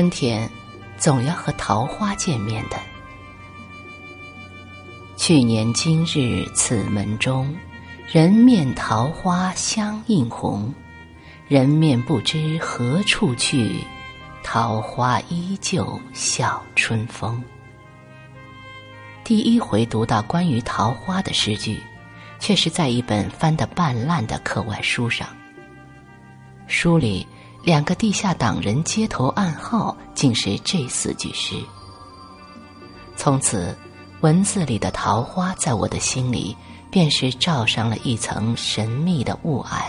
春天总要和桃花见面的。去年今日此门中，人面桃花相映红。人面不知何处去，桃花依旧笑春风。第一回读到关于桃花的诗句，却是在一本翻得半烂的课外书上。书里两个地下党人街头暗号，竟是这四句诗。从此。文字里的桃花，在我的心里，便是罩上了一层神秘的雾霭，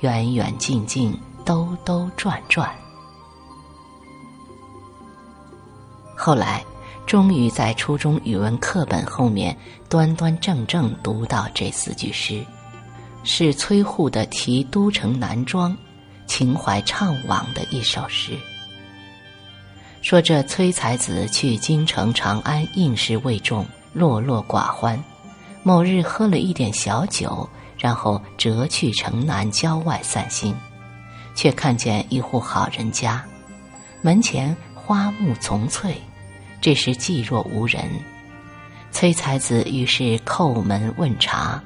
远远近近，兜兜转转。后来，终于在初中语文课本后面端端正正读到这四句诗，是崔护的《题都城南庄》，情怀怅惘的一首诗。说这崔才子去京城长安应试未中，落落寡欢。某日喝了一点小酒，然后折去城南郊外散心，却看见一户好人家，门前花木丛翠。这时寂若无人，崔才子于是叩门问茶，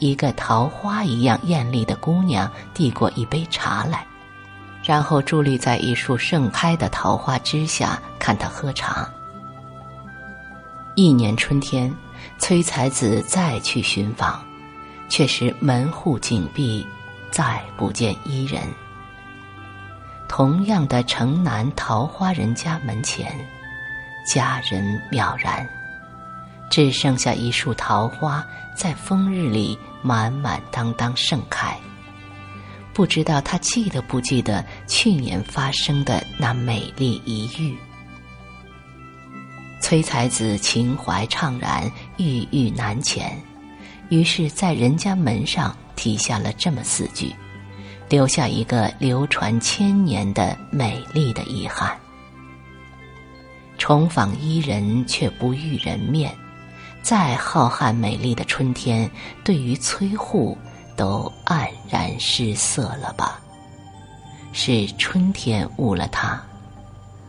一个桃花一样艳丽的姑娘递过一杯茶来。然后伫立在一束盛开的桃花枝下，看他喝茶。一年春天，崔才子再去寻访，却是门户紧闭，再不见伊人。同样的城南桃花人家门前，佳人渺然，只剩下一束桃花在风日里满满当当盛开。不知道他记得不记得去年发生的那美丽一遇。崔才子情怀怅然，郁郁难前，于是，在人家门上题下了这么四句，留下一个流传千年的美丽的遗憾：重访伊人，却不遇人面。再浩瀚美丽的春天，对于崔护。都黯然失色了吧？是春天误了他，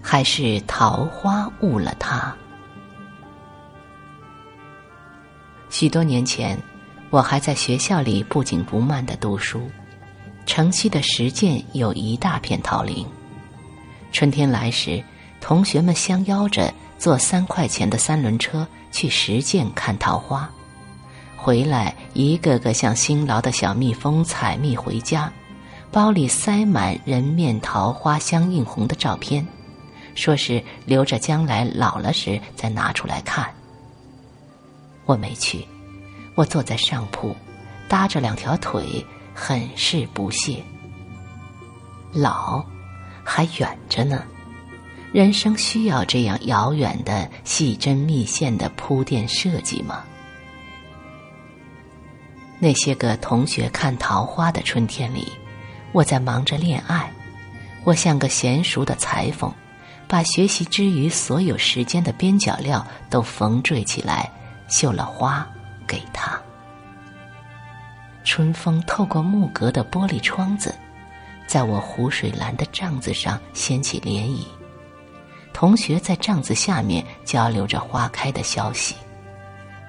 还是桃花误了他？许多年前，我还在学校里不紧不慢的读书，城西的石涧有一大片桃林。春天来时，同学们相邀着坐三块钱的三轮车去石涧看桃花。回来，一个个像辛劳的小蜜蜂采蜜回家，包里塞满人面桃花相映红的照片，说是留着将来老了时再拿出来看。我没去，我坐在上铺，搭着两条腿，很是不屑。老，还远着呢，人生需要这样遥远的细针密线的铺垫设计吗？那些个同学看桃花的春天里，我在忙着恋爱。我像个娴熟的裁缝，把学习之余所有时间的边角料都缝缀起来，绣了花给他。春风透过木格的玻璃窗子，在我湖水蓝的帐子上掀起涟漪。同学在帐子下面交流着花开的消息，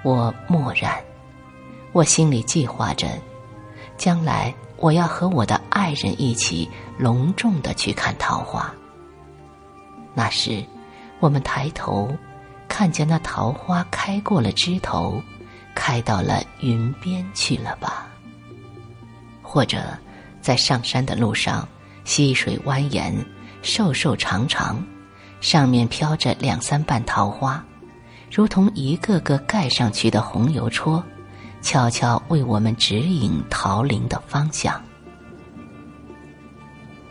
我默然。我心里计划着，将来我要和我的爱人一起隆重的去看桃花。那时，我们抬头，看见那桃花开过了枝头，开到了云边去了吧？或者，在上山的路上，溪水蜿蜒，瘦瘦长长，上面飘着两三瓣桃花，如同一个个盖上去的红油戳。悄悄为我们指引桃林的方向。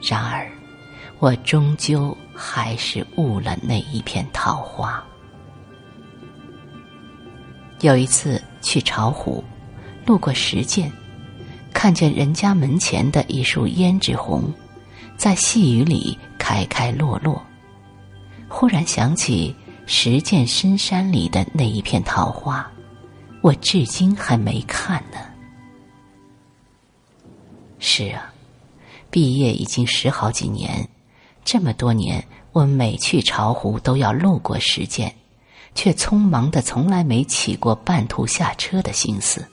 然而，我终究还是误了那一片桃花。有一次去巢湖，路过石涧，看见人家门前的一束胭脂红，在细雨里开开落落。忽然想起石涧深山里的那一片桃花。我至今还没看呢。是啊，毕业已经十好几年，这么多年，我每去巢湖都要路过石涧，却匆忙的从来没起过半途下车的心思，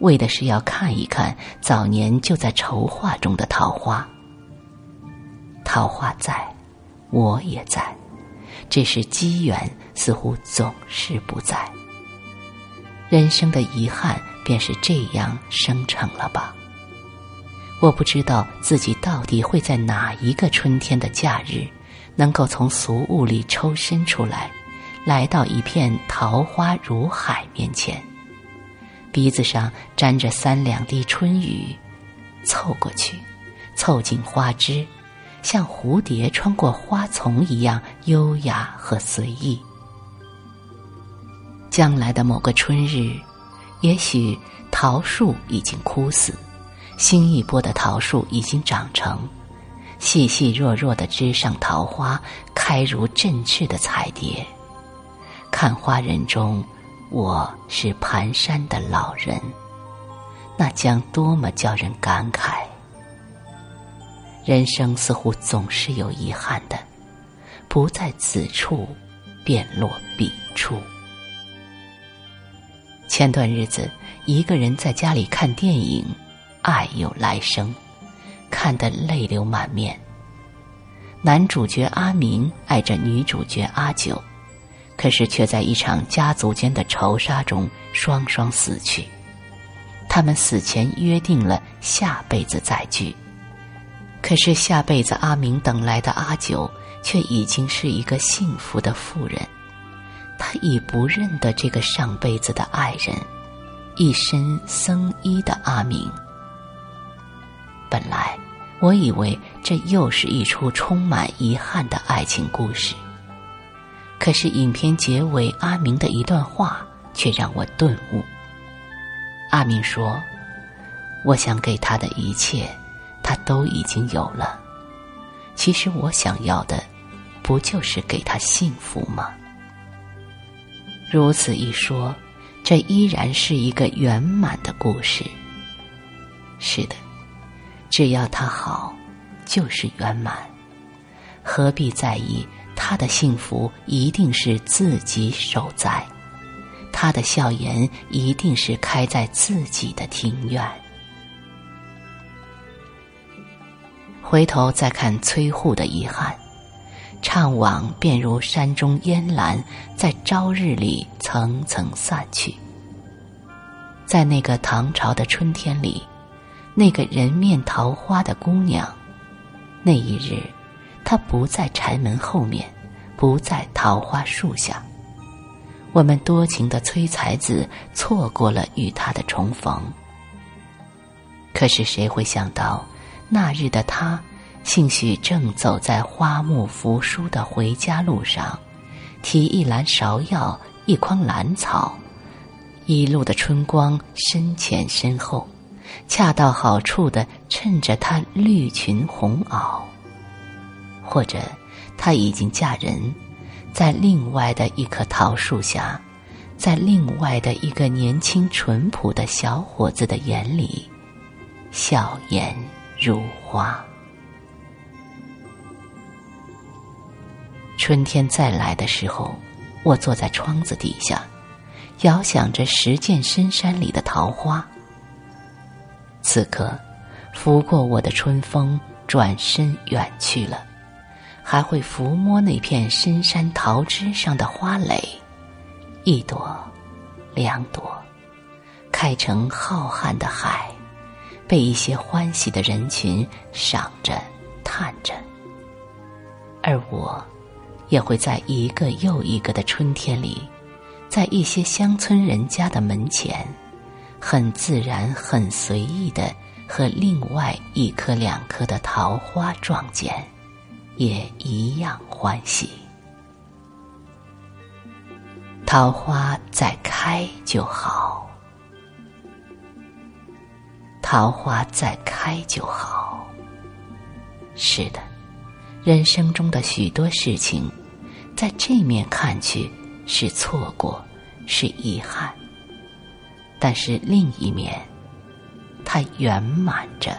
为的是要看一看早年就在筹划中的桃花。桃花在，我也在，只是机缘似乎总是不在。人生的遗憾便是这样生成了吧。我不知道自己到底会在哪一个春天的假日，能够从俗物里抽身出来，来到一片桃花如海面前，鼻子上沾着三两滴春雨，凑过去，凑近花枝，像蝴蝶穿过花丛一样优雅和随意。将来的某个春日，也许桃树已经枯死。新一波的桃树已经长成，细细弱弱的枝上桃花开如振翅的彩蝶。看花人中，我是蹒跚的老人，那将多么叫人感慨！人生似乎总是有遗憾的，不在此处，便落彼处。前段日子，一个人在家里看电影。爱有来生，看得泪流满面。男主角阿明爱着女主角阿九，可是却在一场家族间的仇杀中双双死去。他们死前约定了下辈子再聚，可是下辈子阿明等来的阿九却已经是一个幸福的妇人。他已不认得这个上辈子的爱人，一身僧衣的阿明。本来，我以为这又是一出充满遗憾的爱情故事。可是，影片结尾阿明的一段话却让我顿悟。阿明说：“我想给他的一切，他都已经有了。其实我想要的，不就是给他幸福吗？”如此一说，这依然是一个圆满的故事。是的。只要他好，就是圆满。何必在意他的幸福一定是自己守在，他的笑颜一定是开在自己的庭院。回头再看崔护的遗憾，怅惘便如山中烟岚，在朝日里层层散去。在那个唐朝的春天里。那个人面桃花的姑娘，那一日，她不在柴门后面，不在桃花树下。我们多情的崔才子错过了与她的重逢。可是谁会想到，那日的他，兴许正走在花木扶疏的回家路上，提一篮芍药，一筐兰草，一路的春光深浅深厚。恰到好处的衬着他绿裙红袄，或者他已经嫁人，在另外的一棵桃树下，在另外的一个年轻淳朴的小伙子的眼里，笑颜如花。春天再来的时候，我坐在窗子底下，遥想着石涧深山里的桃花。此刻，拂过我的春风转身远去了，还会抚摸那片深山桃枝上的花蕾，一朵，两朵，开成浩瀚的海，被一些欢喜的人群赏着、叹着。而我，也会在一个又一个的春天里，在一些乡村人家的门前。很自然、很随意的和另外一颗、两颗的桃花撞见，也一样欢喜。桃花再开就好，桃花再开就好。是的，人生中的许多事情，在这面看去是错过，是遗憾。但是另一面，它圆满着。